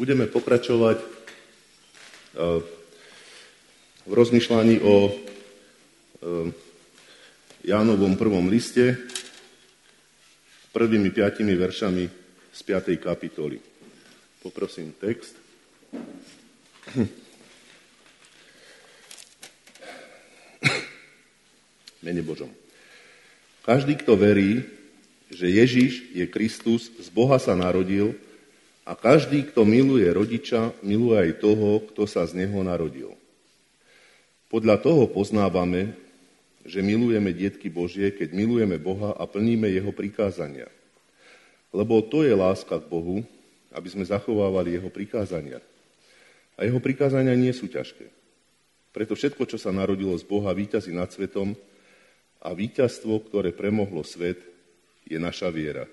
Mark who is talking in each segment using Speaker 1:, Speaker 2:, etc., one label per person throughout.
Speaker 1: Budeme pokračovať e, v rozmýšľaní o e, Jánovom prvom liste prvými piatimi veršami z 5. kapitoly. Poprosím text. Mene Božom. Každý, kto verí, že Ježiš je Kristus, z Boha sa narodil a každý, kto miluje rodiča, miluje aj toho, kto sa z neho narodil. Podľa toho poznávame, že milujeme dietky Božie, keď milujeme Boha a plníme jeho prikázania. Lebo to je láska k Bohu, aby sme zachovávali jeho prikázania. A jeho prikázania nie sú ťažké. Preto všetko, čo sa narodilo z Boha, víťazí nad svetom a víťazstvo, ktoré premohlo svet, je naša viera.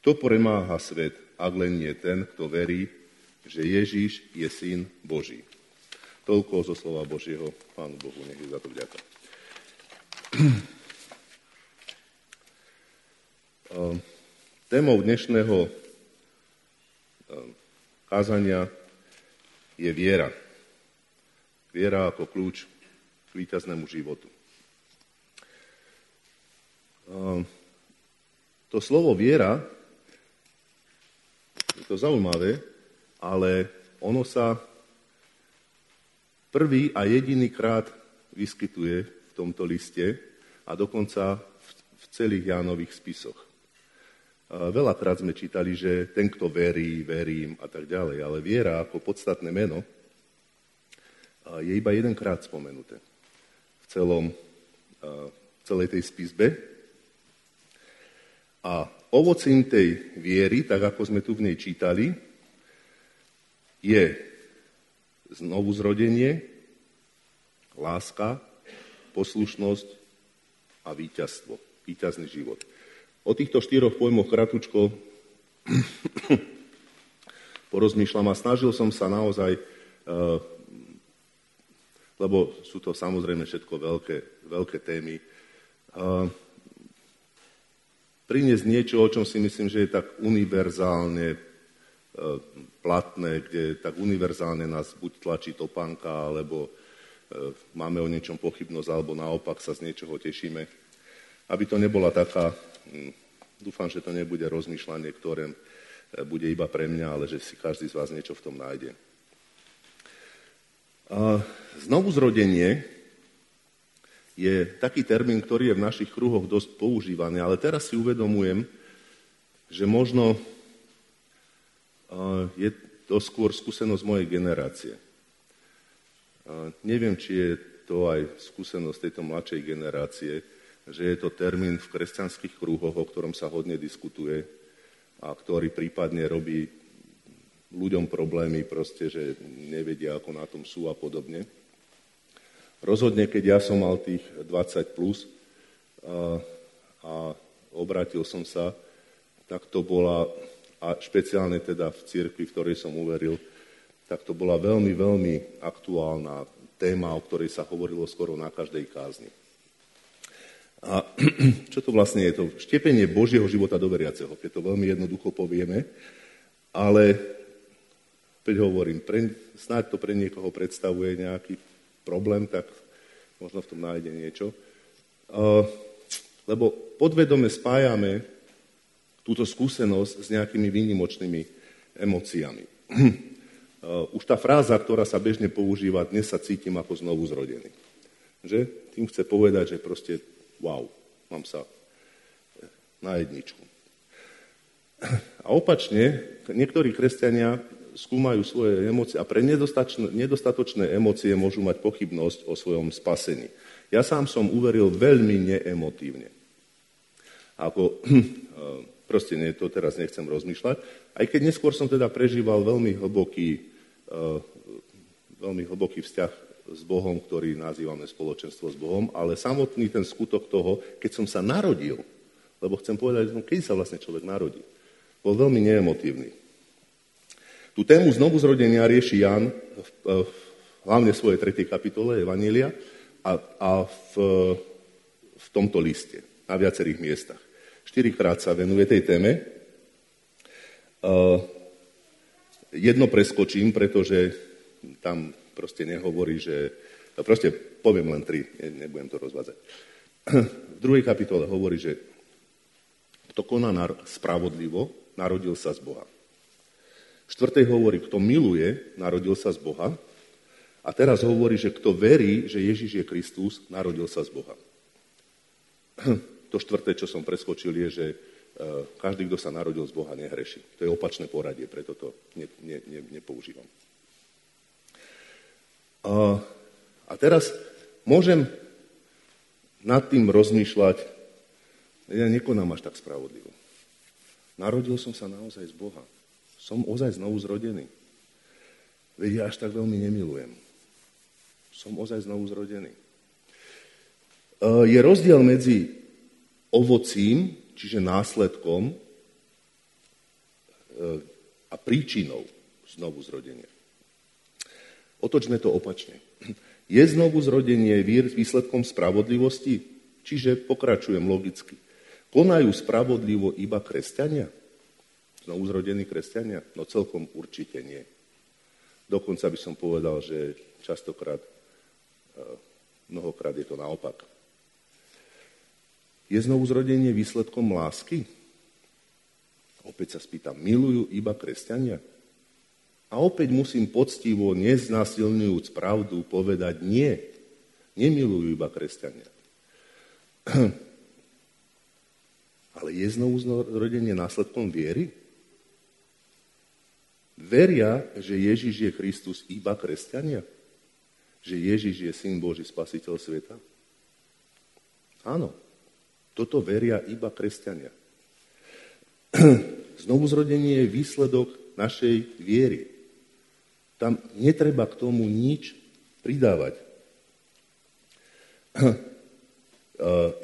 Speaker 1: Kto premáha svet, ak len nie ten, kto verí, že Ježíš je syn Boží. Toľko zo slova Božieho. Pánu Bohu, nech je za to vďaka. Ehm, témou dnešného ehm, kázania je viera. Viera ako kľúč k víťaznému životu. Ehm, to slovo viera, je to zaujímavé, ale ono sa prvý a jediný krát vyskytuje v tomto liste a dokonca v celých Jánových spisoch. Veľakrát sme čítali, že ten, kto verí, verím a tak ďalej, ale viera ako podstatné meno je iba jedenkrát spomenuté v celom, v celej tej spisbe. A ovocím tej viery, tak ako sme tu v nej čítali, je znovu zrodenie, láska, poslušnosť a víťazstvo, víťazný život. O týchto štyroch pojmoch kratučko porozmýšľam a snažil som sa naozaj, eh, lebo sú to samozrejme všetko veľké, veľké témy, eh, priniesť niečo, o čom si myslím, že je tak univerzálne e, platné, kde tak univerzálne nás buď tlačí topánka, alebo e, máme o niečom pochybnosť, alebo naopak sa z niečoho tešíme. Aby to nebola taká, hm, dúfam, že to nebude rozmýšľanie, ktoré e, bude iba pre mňa, ale že si každý z vás niečo v tom nájde. Znovu zrodenie je taký termín, ktorý je v našich kruhoch dosť používaný, ale teraz si uvedomujem, že možno je to skôr skúsenosť mojej generácie. Neviem, či je to aj skúsenosť tejto mladšej generácie, že je to termín v kresťanských kruhoch, o ktorom sa hodne diskutuje a ktorý prípadne robí ľuďom problémy, proste, že nevedia, ako na tom sú a podobne. Rozhodne, keď ja som mal tých 20 plus a, a obrátil som sa, tak to bola, a špeciálne teda v cirkvi, v ktorej som uveril, tak to bola veľmi, veľmi aktuálna téma, o ktorej sa hovorilo skoro na každej kázni. A čo to vlastne je? To štepenie Božieho života do veriaceho, keď to veľmi jednoducho povieme, ale opäť hovorím, pre, snáď to pre niekoho predstavuje nejaký problém, tak možno v tom nájde niečo. Lebo podvedome spájame túto skúsenosť s nejakými výnimočnými emóciami. Už tá fráza, ktorá sa bežne používa, dnes sa cítim ako znovu zrodený. Že? Tým chce povedať, že proste wow, mám sa na jedničku. A opačne, niektorí kresťania skúmajú svoje emócie a pre nedostatočné emócie môžu mať pochybnosť o svojom spasení. Ja sám som uveril veľmi neemotívne. Ako, proste nie, to teraz nechcem rozmýšľať, aj keď neskôr som teda prežíval veľmi hlboký, eh, veľmi hlboký vzťah s Bohom, ktorý nazývame spoločenstvo s Bohom, ale samotný ten skutok toho, keď som sa narodil, lebo chcem povedať, no, kedy sa vlastne človek narodí, bol veľmi neemotívny. Tú tému znovu zrodenia rieši Jan v, v, hlavne v svojej tretej kapitole Evanília a, a v, v tomto liste na viacerých miestach. Štyrikrát sa venuje tej téme. jedno preskočím, pretože tam proste nehovorí, že... No proste poviem len tri, nebudem to rozvádzať. V druhej kapitole hovorí, že kto koná spravodlivo, narodil sa z Boha. Štvrtej hovorí, kto miluje, narodil sa z Boha. A teraz hovorí, že kto verí, že Ježiš je Kristus, narodil sa z Boha. To štvrté, čo som preskočil, je, že e, každý, kto sa narodil z Boha, nehreší. To je opačné poradie, preto to ne, ne, ne, nepoužívam. A, a teraz môžem nad tým rozmýšľať, ja nekonám až tak spravodlivo. Narodil som sa naozaj z Boha. Som ozaj znovu zrodený. Veď ja až tak veľmi nemilujem. Som ozaj znovu zrodený. E, je rozdiel medzi ovocím, čiže následkom e, a príčinou znovu zrodenia. Otočme to opačne. Je znovu zrodenie výsledkom spravodlivosti? Čiže pokračujem logicky. Konajú spravodlivo iba kresťania? Znovu zrodení kresťania? No celkom určite nie. Dokonca by som povedal, že častokrát, e, mnohokrát je to naopak. Je znovu zrodenie výsledkom lásky? Opäť sa spýtam, milujú iba kresťania? A opäť musím poctivo, neznasilňujúc pravdu, povedať nie. Nemilujú iba kresťania. Ale je znovu zrodenie následkom viery? Veria, že Ježiš je Kristus iba kresťania? Že Ježiš je Syn Boží, Spasiteľ sveta? Áno, toto veria iba kresťania. Znovuzrodenie je výsledok našej viery. Tam netreba k tomu nič pridávať.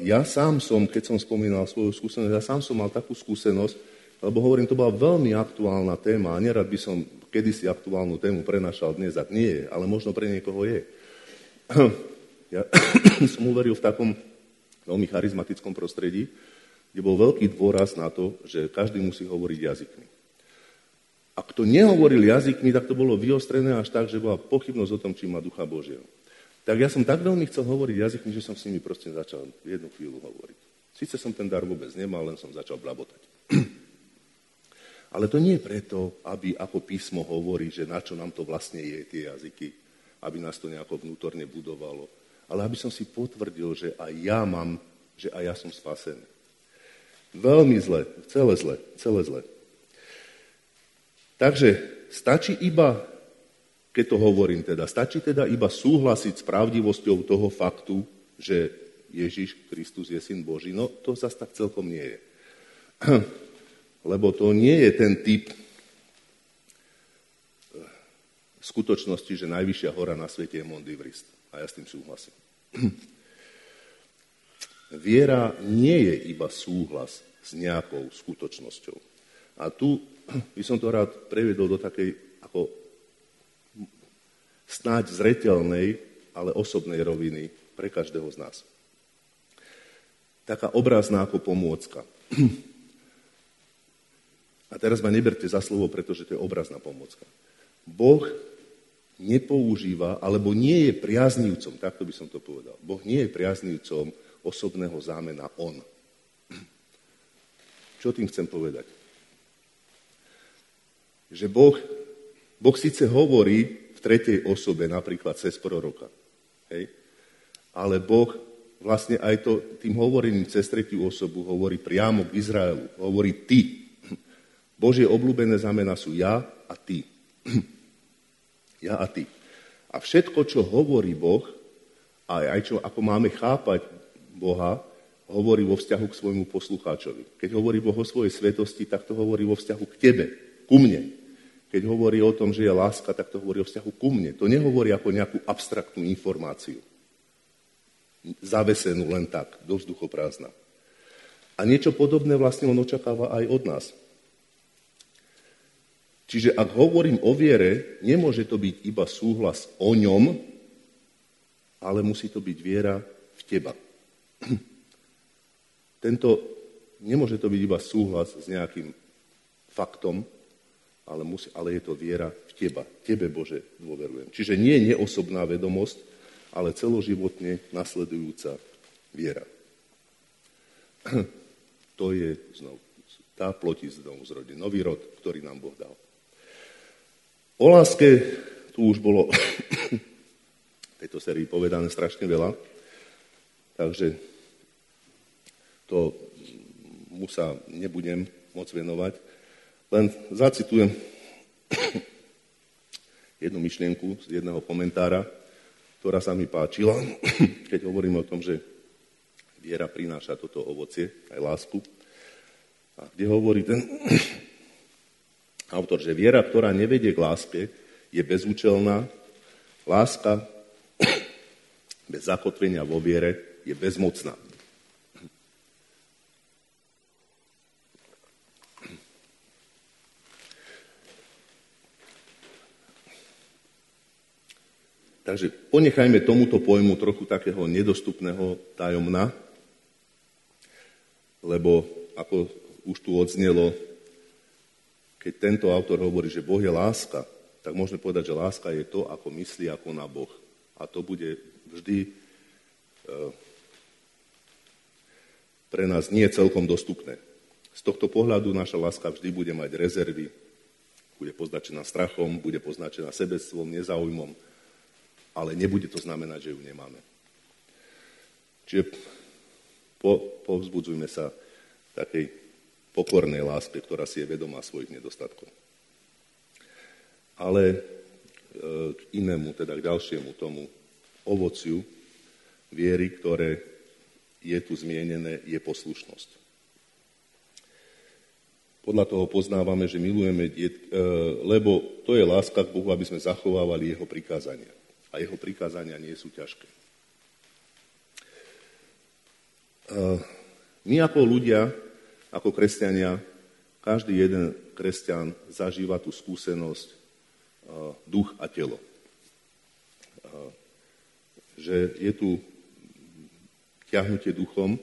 Speaker 1: Ja sám som, keď som spomínal svoju skúsenosť, ja sám som mal takú skúsenosť, lebo hovorím, to bola veľmi aktuálna téma a nerad by som kedysi aktuálnu tému prenašal dnes, ak nie je, ale možno pre niekoho je. Ja som uveril v takom veľmi charizmatickom prostredí, kde bol veľký dôraz na to, že každý musí hovoriť jazykmi. A kto nehovoril jazykmi, tak to bolo vyostrené až tak, že bola pochybnosť o tom, či má ducha Božieho. Tak ja som tak veľmi chcel hovoriť jazykmi, že som s nimi proste začal jednu chvíľu hovoriť. Sice som ten dar vôbec nemal, len som začal blabotať. Ale to nie preto, aby ako písmo hovorí, že na čo nám to vlastne je, tie jazyky, aby nás to nejako vnútorne budovalo, ale aby som si potvrdil, že aj ja mám, že aj ja som spasený. Veľmi zle, celé zle, celé zle. Takže stačí iba, keď to hovorím teda, stačí teda iba súhlasiť s pravdivosťou toho faktu, že Ježiš Kristus je syn Boží. No to zase tak celkom nie je. lebo to nie je ten typ eh, skutočnosti, že najvyššia hora na svete je Mont Everest. A ja s tým súhlasím. Viera nie je iba súhlas s nejakou skutočnosťou. A tu by som to rád previedol do takej ako snáď zretelnej, ale osobnej roviny pre každého z nás. Taká obrazná ako pomôcka. A teraz ma neberte za slovo, pretože to je obrazná pomocka. Boh nepoužíva, alebo nie je priaznívcom, takto by som to povedal. Boh nie je priaznívcom osobného zámena on. Čo tým chcem povedať? Že Boh, boh síce hovorí v tretej osobe, napríklad cez proroka, hej? ale Boh vlastne aj to, tým hovorením cez tretiu osobu hovorí priamo k Izraelu. Hovorí ty, Božie obľúbené znamená sú ja a ty. ja a ty. A všetko, čo hovorí Boh, a aj čo, ako máme chápať Boha, hovorí vo vzťahu k svojmu poslucháčovi. Keď hovorí Boh o svojej svetosti, tak to hovorí vo vzťahu k tebe, ku mne. Keď hovorí o tom, že je láska, tak to hovorí o vzťahu ku mne. To nehovorí ako nejakú abstraktnú informáciu. Zavesenú len tak, do vzduchoprázdna. A niečo podobné vlastne on očakáva aj od nás. Čiže ak hovorím o viere, nemôže to byť iba súhlas o ňom, ale musí to byť viera v teba. Tento, nemôže to byť iba súhlas s nejakým faktom, ale, musí, ale je to viera v teba. Tebe, Bože, dôverujem. Čiže nie je neosobná vedomosť, ale celoživotne nasledujúca viera. To je znovu tá plotí znovu zrode. Nový rod, ktorý nám Boh dal. O láske tu už bolo v tejto sérii povedané strašne veľa, takže to mu sa nebudem môcť venovať. Len zacitujem jednu myšlienku z jedného komentára, ktorá sa mi páčila, keď hovorím o tom, že viera prináša toto ovocie, aj lásku. A kde hovorí ten autor, že viera, ktorá nevedie k láske, je bezúčelná. Láska bez zakotvenia vo viere je bezmocná. Takže ponechajme tomuto pojmu trochu takého nedostupného tajomna, lebo ako už tu odznelo, keď tento autor hovorí, že Boh je láska, tak môžeme povedať, že láska je to, ako myslí ako na Boh. A to bude vždy e, pre nás nie celkom dostupné. Z tohto pohľadu naša láska vždy bude mať rezervy, bude poznačená strachom, bude poznačená sebectvom, nezáujmom, ale nebude to znamenať, že ju nemáme. Čiže po, povzbudzujme sa takej pokornej láske, ktorá si je vedomá svojich nedostatkov. Ale e, k inému, teda k ďalšiemu tomu ovociu viery, ktoré je tu zmienené, je poslušnosť. Podľa toho poznávame, že milujeme, e, lebo to je láska k Bohu, aby sme zachovávali jeho prikázania a jeho prikázania nie sú ťažké. My ako ľudia, ako kresťania, každý jeden kresťan zažíva tú skúsenosť duch a telo. Že je tu ťahnutie duchom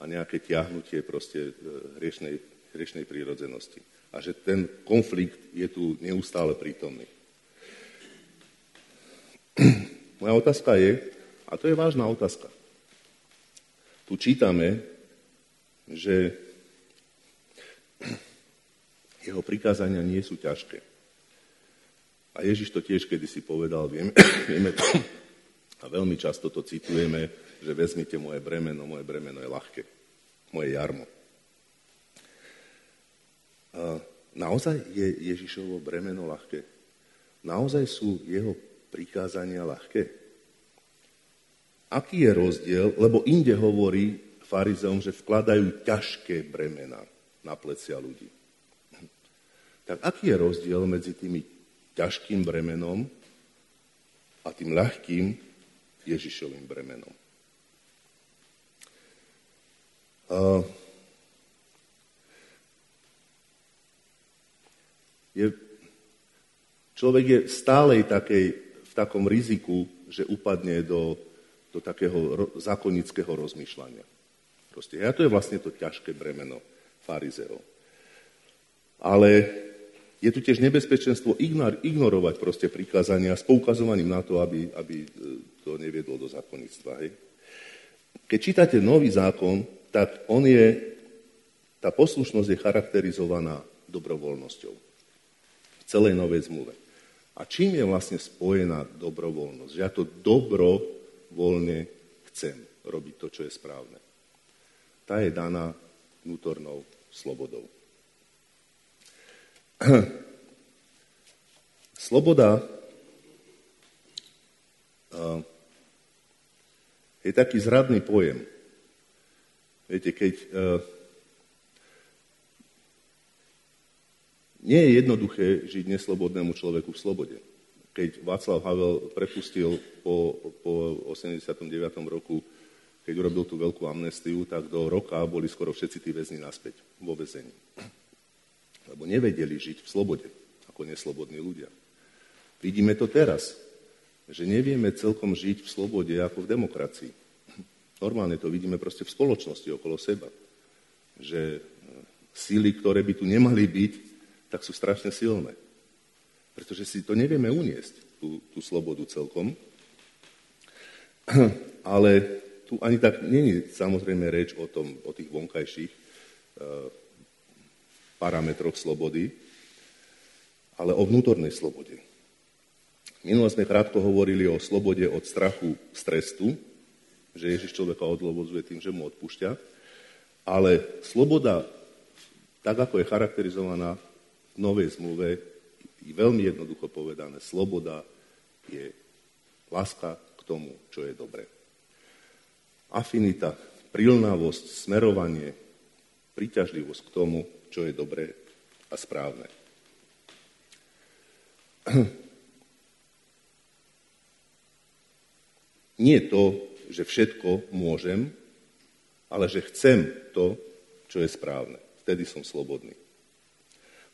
Speaker 1: a nejaké ťahnutie proste e, hriešnej, hriešnej prírodzenosti. A že ten konflikt je tu neustále prítomný. Moja otázka je, a to je vážna otázka. Tu čítame, že jeho prikázania nie sú ťažké. A Ježiš to tiež kedysi povedal, vieme, vieme to, a veľmi často to citujeme, že vezmite moje bremeno, moje bremeno je ľahké, moje jarmo. A naozaj je Ježišovo bremeno ľahké? Naozaj sú jeho prikázania ľahké? Aký je rozdiel? Lebo inde hovorí farizeom, že vkladajú ťažké bremena na plecia ľudí. Tak aký je rozdiel medzi tými ťažkým bremenom a tým ľahkým Ježišovým bremenom? je, človek je v stálej takej takom riziku, že upadne do, do takého zákonického rozmýšľania. Proste, a to je vlastne to ťažké bremeno farizeov. Ale je tu tiež nebezpečenstvo ignorovať proste prikázania s poukazovaním na to, aby, aby e, to neviedlo do zákonnictva. Hej. Keď čítate nový zákon, tak on je, tá poslušnosť je charakterizovaná dobrovoľnosťou v celej novej zmluve. A čím je vlastne spojená dobrovoľnosť? Že ja to dobrovoľne chcem robiť to, čo je správne. Tá je daná vnútornou slobodou. Sloboda je taký zradný pojem. Viete, keď Nie je jednoduché žiť neslobodnému človeku v slobode. Keď Václav Havel prepustil po, po 89. roku, keď urobil tú veľkú amnestiu, tak do roka boli skoro všetci tí väzni naspäť vo väzení. Lebo nevedeli žiť v slobode, ako neslobodní ľudia. Vidíme to teraz, že nevieme celkom žiť v slobode ako v demokracii. Normálne to vidíme proste v spoločnosti okolo seba. Že síly, ktoré by tu nemali byť, tak sú strašne silné. pretože si to nevieme uniesť, tú, tú slobodu celkom. Ale tu ani tak není samozrejme reč o, tom, o tých vonkajších e, parametroch slobody, ale o vnútornej slobode. Minule sme krátko hovorili o slobode od strachu z trestu, že Ježiš človeka odlobozuje tým, že mu odpúšťa, ale sloboda, tak ako je charakterizovaná v Novej zmluve, veľmi jednoducho povedané, sloboda je láska k tomu, čo je dobré. Afinita, prilnavosť, smerovanie, príťažlivosť k tomu, čo je dobré a správne. Nie to, že všetko môžem, ale že chcem to, čo je správne. Vtedy som slobodný.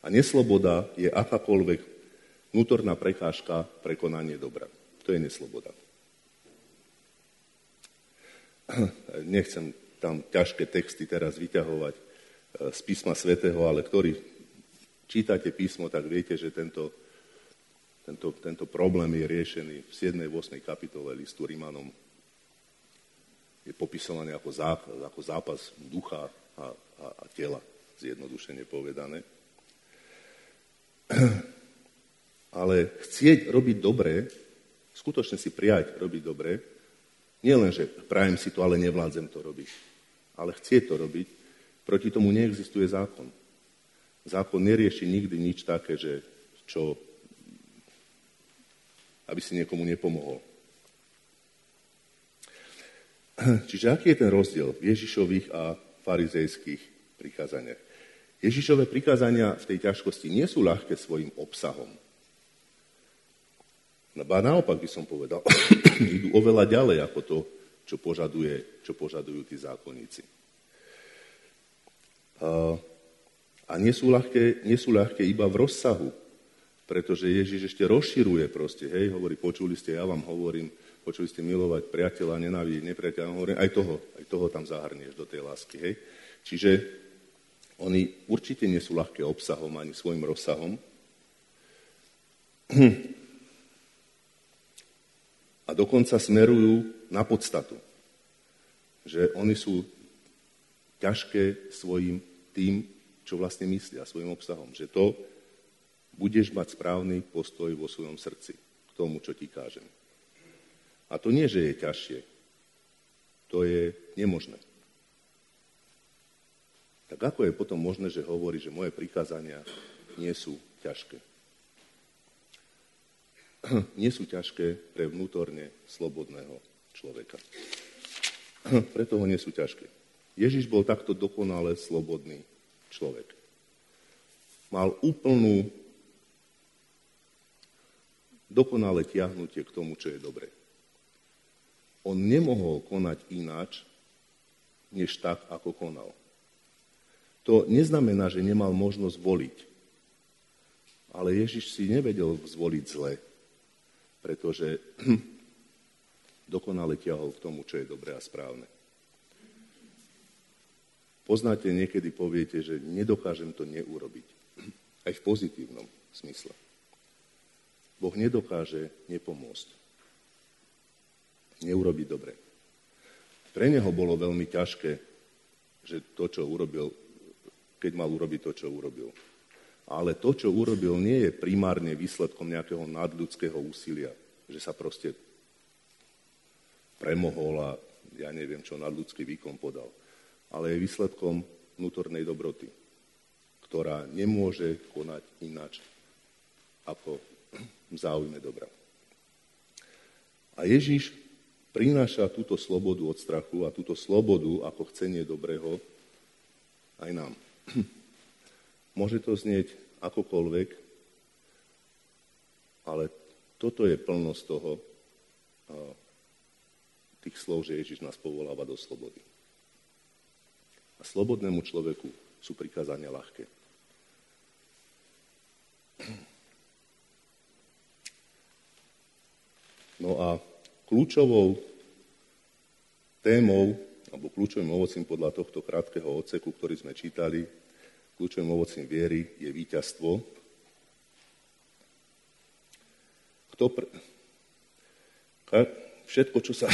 Speaker 1: A nesloboda je akákoľvek vnútorná prekážka pre konanie dobra. To je nesloboda. Nechcem tam ťažké texty teraz vyťahovať eh, z písma svätého, ale ktorí čítate písmo, tak viete, že tento, tento, tento problém je riešený v 7. 8. kapitole listu Rímanom. Je popisovaný ako zápas, ako zápas ducha a, a, a tela, zjednodušene povedané. Ale chcieť robiť dobre, skutočne si prijať robiť dobre, nie len, že prajem si to, ale nevládzem to robiť, ale chcieť to robiť, proti tomu neexistuje zákon. Zákon nerieši nikdy nič také, že čo, aby si niekomu nepomohol. Čiže aký je ten rozdiel v Ježišových a farizejských prikázaniach? Ježišové prikázania v tej ťažkosti nie sú ľahké svojim obsahom. Ba naopak by som povedal, idú oveľa ďalej ako to, čo, požaduje, čo požadujú tí zákonníci. A, a nie, sú ľahké, nie sú ľahké iba v rozsahu, pretože Ježiš ešte rozširuje proste, hej, hovorí, počuli ste, ja vám hovorím, počuli ste milovať priateľa, nenávidieť nepriateľa, hovorím, aj toho, aj toho tam zahrnieš do tej lásky, hej. Čiže oni určite nie sú ľahké obsahom ani svojim rozsahom. A dokonca smerujú na podstatu. Že oni sú ťažké svojim tým, čo vlastne myslia, svojim obsahom. Že to budeš mať správny postoj vo svojom srdci k tomu, čo ti kážem. A to nie, že je ťažšie. To je nemožné. Tak ako je potom možné, že hovorí, že moje prikázania nie sú ťažké? nie sú ťažké pre vnútorne slobodného človeka. Preto ho nie sú ťažké. Ježiš bol takto dokonale slobodný človek. Mal úplnú dokonale tiahnutie k tomu, čo je dobre. On nemohol konať ináč, než tak, ako konal to neznamená, že nemal možnosť voliť. Ale Ježiš si nevedel zvoliť zle, pretože dokonale ťahol k tomu, čo je dobré a správne. Poznáte, niekedy poviete, že nedokážem to neurobiť. Aj v pozitívnom smysle. Boh nedokáže nepomôcť. Neurobiť dobre. Pre neho bolo veľmi ťažké, že to, čo urobil, keď mal urobiť to, čo urobil. Ale to, čo urobil, nie je primárne výsledkom nejakého nadľudského úsilia, že sa proste premohol a ja neviem, čo nadľudský výkon podal. Ale je výsledkom vnútornej dobroty, ktorá nemôže konať ináč ako v záujme dobra. A Ježiš prináša túto slobodu od strachu a túto slobodu ako chcenie dobrého aj nám. Môže to znieť akokoľvek, ale toto je plnosť toho, tých slov, že Ježiš nás povoláva do slobody. A slobodnému človeku sú prikázania ľahké. No a kľúčovou témou, alebo kľúčovým ovocím podľa tohto krátkeho odseku, ktorý sme čítali, kľúčovým ovocím viery je víťazstvo. kto pre... Všetko, čo sa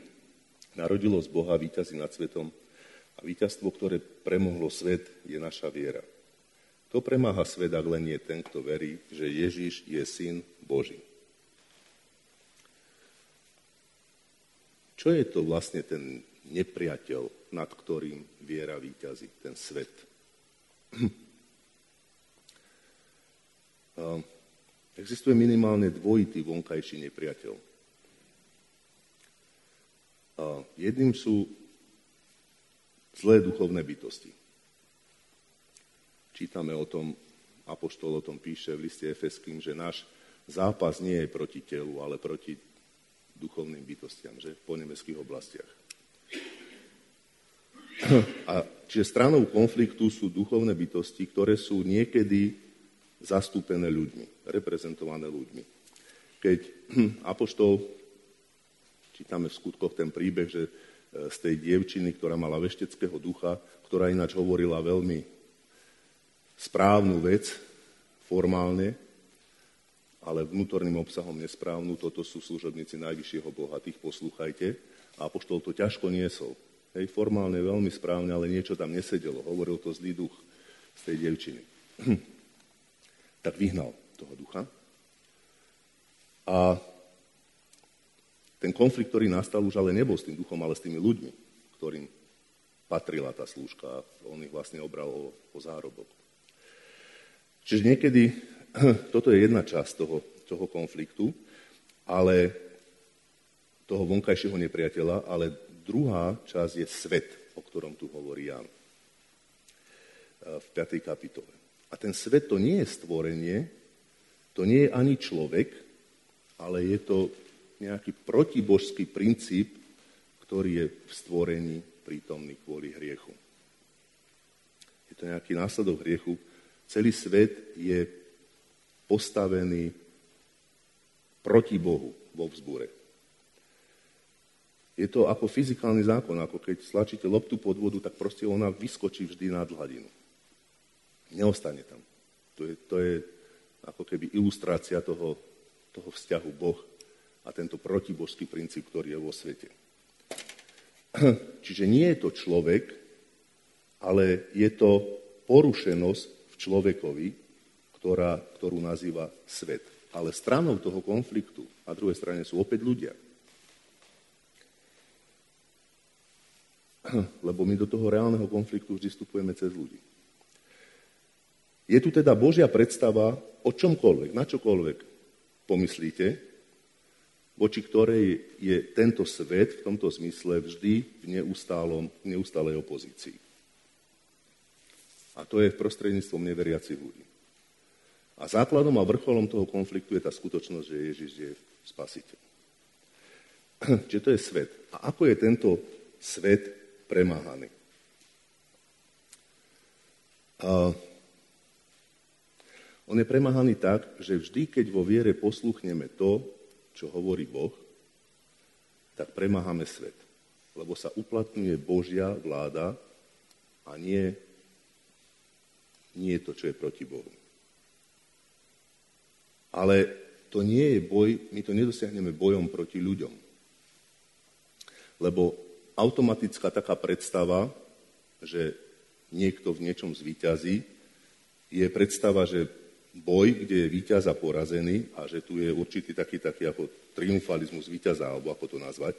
Speaker 1: narodilo z Boha, víťazí nad svetom. A víťazstvo, ktoré premohlo svet, je naša viera. Kto premáha svet, ak len je ten, kto verí, že Ježiš je syn Boží. Čo je to vlastne ten nepriateľ, nad ktorým viera víťazí, ten svet? Existuje minimálne dvojitý vonkajší nepriateľ. Jedným sú zlé duchovné bytosti. Čítame o tom, Apoštol o tom píše v liste Efeským, že náš zápas nie je proti telu, ale proti duchovným bytostiam, že po nebeských oblastiach. A čiže stranou konfliktu sú duchovné bytosti, ktoré sú niekedy zastúpené ľuďmi, reprezentované ľuďmi. Keď Apoštol, čítame v skutkoch ten príbeh, že e, z tej dievčiny, ktorá mala vešteckého ducha, ktorá ináč hovorila veľmi správnu vec formálne, ale vnútorným obsahom nesprávnu. Toto sú služobníci najvyššieho Boha, tých poslúchajte. A apoštol to ťažko niesol. Hej, formálne veľmi správne, ale niečo tam nesedelo. Hovoril to zlý duch z tej devčiny. tak vyhnal toho ducha. A ten konflikt, ktorý nastal, už ale nebol s tým duchom, ale s tými ľuďmi, ktorým patrila tá slúžka a on ich vlastne obral o, o zárobok. Čiže niekedy toto je jedna časť toho, toho konfliktu, ale toho vonkajšieho nepriateľa, ale druhá časť je svet, o ktorom tu hovorí Jan v 5. kapitole. A ten svet to nie je stvorenie, to nie je ani človek, ale je to nejaký protibožský princíp, ktorý je v stvorení prítomný kvôli hriechu. Je to nejaký následok hriechu, Celý svet je postavený proti Bohu vo vzbure. Je to ako fyzikálny zákon, ako keď stlačíte loptu pod vodu, tak proste ona vyskočí vždy nad hladinu. Neostane tam. To je, to je ako keby ilustrácia toho, toho vzťahu Boh a tento protibožský princíp, ktorý je vo svete. Čiže nie je to človek, ale je to porušenosť človekovi, ktorá, ktorú nazýva svet. Ale stranou toho konfliktu na druhej strane sú opäť ľudia. Lebo my do toho reálneho konfliktu vždy vstupujeme cez ľudí. Je tu teda Božia predstava o čomkoľvek, na čokoľvek pomyslíte, voči ktorej je tento svet v tomto zmysle vždy v neustálom, neustálej opozícii. A to je prostredníctvom neveriacich ľudí. A základom a vrcholom toho konfliktu je tá skutočnosť, že Ježiš je spasiteľ. Čiže to je svet. A ako je tento svet premáhaný? A on je premáhaný tak, že vždy, keď vo viere posluchneme to, čo hovorí Boh, tak premáhame svet. Lebo sa uplatňuje Božia vláda a nie nie to, čo je proti Bohu. Ale to nie je boj, my to nedosiahneme bojom proti ľuďom. Lebo automatická taká predstava, že niekto v niečom zvíťazí, je predstava, že boj, kde je víťaz a porazený a že tu je určitý taký, taký ako triumfalizmus víťaza, alebo ako to nazvať.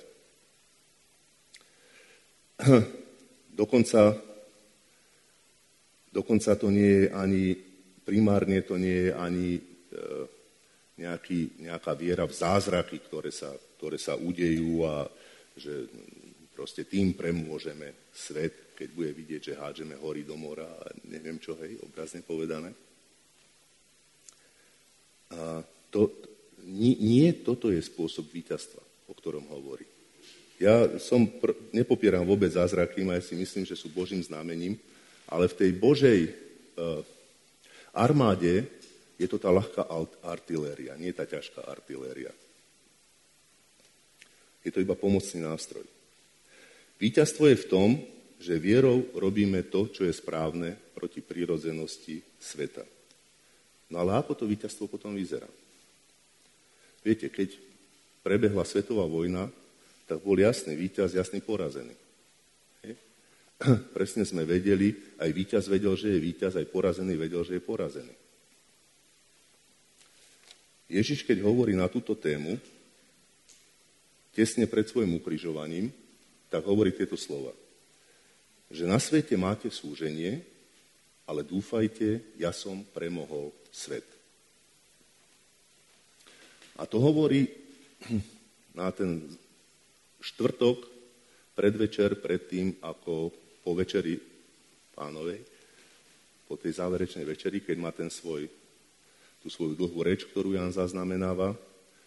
Speaker 1: Dokonca Dokonca to nie je ani, primárne to nie je ani e, nejaký, nejaká viera v zázraky, ktoré sa, ktoré sa udejú a že proste tým premôžeme svet, keď bude vidieť, že hádžeme hory do mora a neviem čo, hej, obrazne povedané. A to, nie, nie toto je spôsob víťazstva, o ktorom hovorí. Ja som, pr- nepopieram vôbec zázraky, ja si myslím, že sú Božím znamením, ale v tej Božej e, armáde je to tá ľahká artiléria, nie tá ťažká artiléria. Je to iba pomocný nástroj. Výťazstvo je v tom, že vierou robíme to, čo je správne proti prírodzenosti sveta. No ale ako to víťazstvo potom vyzerá? Viete, keď prebehla svetová vojna, tak bol jasný víťaz, jasný porazený. Presne sme vedeli, aj víťaz vedel, že je víťaz, aj porazený vedel, že je porazený. Ježiš, keď hovorí na túto tému, tesne pred svojim ukrižovaním, tak hovorí tieto slova. Že na svete máte súženie, ale dúfajte, ja som premohol svet. A to hovorí na ten štvrtok, predvečer, pred tým, ako po večeri pánovej, po tej záverečnej večeri, keď má ten svoj, tú svoju dlhú reč, ktorú Jan zaznamenáva,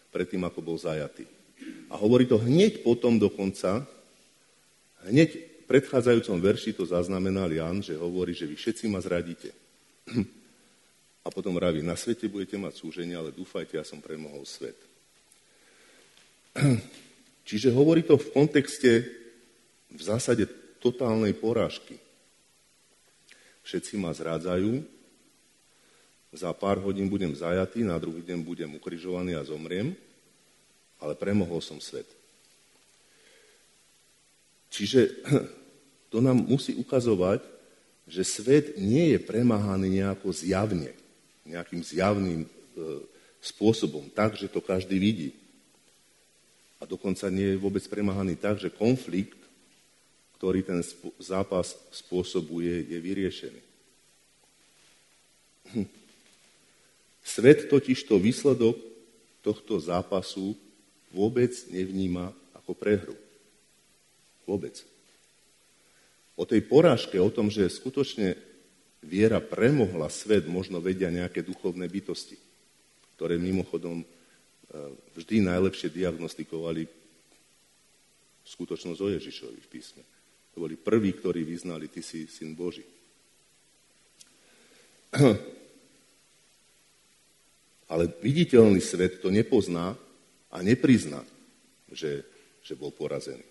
Speaker 1: predtým, ako bol zajatý. A hovorí to hneď potom dokonca, hneď v predchádzajúcom verši to zaznamenal Jan, že hovorí, že vy všetci ma zradíte. A potom vraví, na svete budete mať súženie, ale dúfajte, ja som premohol svet. Čiže hovorí to v kontexte v zásade totálnej porážky. Všetci ma zrádzajú, za pár hodín budem zajatý, na druhý deň budem ukrižovaný a zomriem, ale premohol som svet. Čiže to nám musí ukazovať, že svet nie je premáhaný nejako zjavne, nejakým zjavným e, spôsobom, tak, že to každý vidí. A dokonca nie je vôbec premáhaný tak, že konflikt, ktorý ten zápas spôsobuje, je vyriešený. Svet totiž to výsledok tohto zápasu vôbec nevníma ako prehru. Vôbec. O tej porážke, o tom, že skutočne viera premohla svet, možno vedia nejaké duchovné bytosti, ktoré mimochodom vždy najlepšie diagnostikovali skutočnosť o Ježišovi v písme. To boli prví, ktorí vyznali, ty si syn Boží. Ale viditeľný svet to nepozná a neprizná, že, že bol porazený.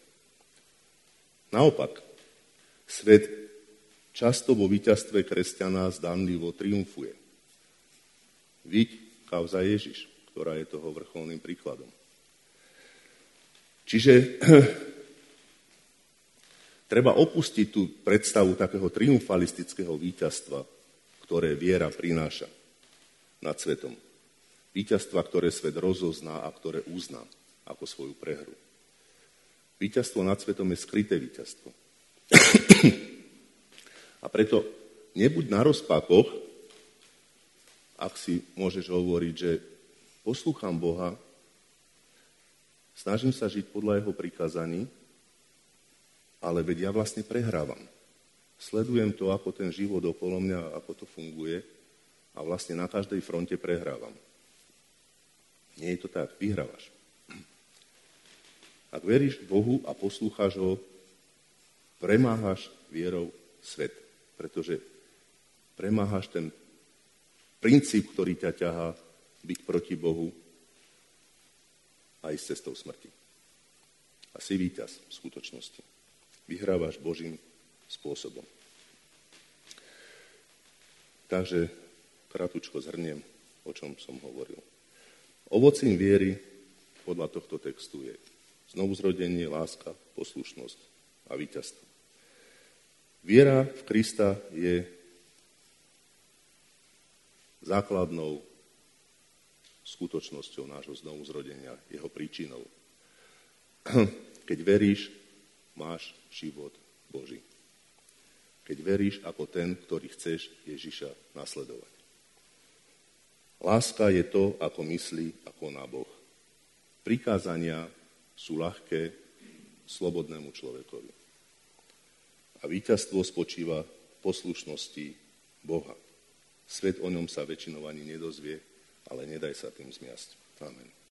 Speaker 1: Naopak, svet často vo víťazstve kresťana zdanlivo triumfuje. Viď kauza Ježiš ktorá je toho vrcholným príkladom. Čiže treba opustiť tú predstavu takého triumfalistického víťazstva, ktoré viera prináša nad svetom. Víťazstva, ktoré svet rozozná a ktoré uzná ako svoju prehru. Víťazstvo nad svetom je skryté víťazstvo. A preto nebuď na rozpakoch, ak si môžeš hovoriť, že poslúcham Boha, snažím sa žiť podľa Jeho prikázaní, ale veď ja vlastne prehrávam. Sledujem to, ako ten život okolo mňa, ako to funguje a vlastne na každej fronte prehrávam. Nie je to tak, vyhrávaš. Ak veríš Bohu a poslúchaš Ho, premáhaš vierou svet, pretože premáhaš ten princíp, ktorý ťa ťahá byť proti Bohu aj s cestou smrti. A si víťaz v skutočnosti. Vyhrávaš Božím spôsobom. Takže kratučko zhrniem, o čom som hovoril. Ovocím viery podľa tohto textu je znovuzrodenie, láska, poslušnosť a víťazstvo. Viera v Krista je základnou skutočnosťou nášho znovuzrodenia, jeho príčinou. Keď veríš, máš život Boží. Keď veríš ako ten, ktorý chceš Ježiša nasledovať. Láska je to, ako myslí a koná Boh. Prikázania sú ľahké slobodnému človekovi. A víťazstvo spočíva v poslušnosti Boha. Svet o ňom sa väčšinou ani nedozvie, ale nedaj sa tým zmiasť. Amen.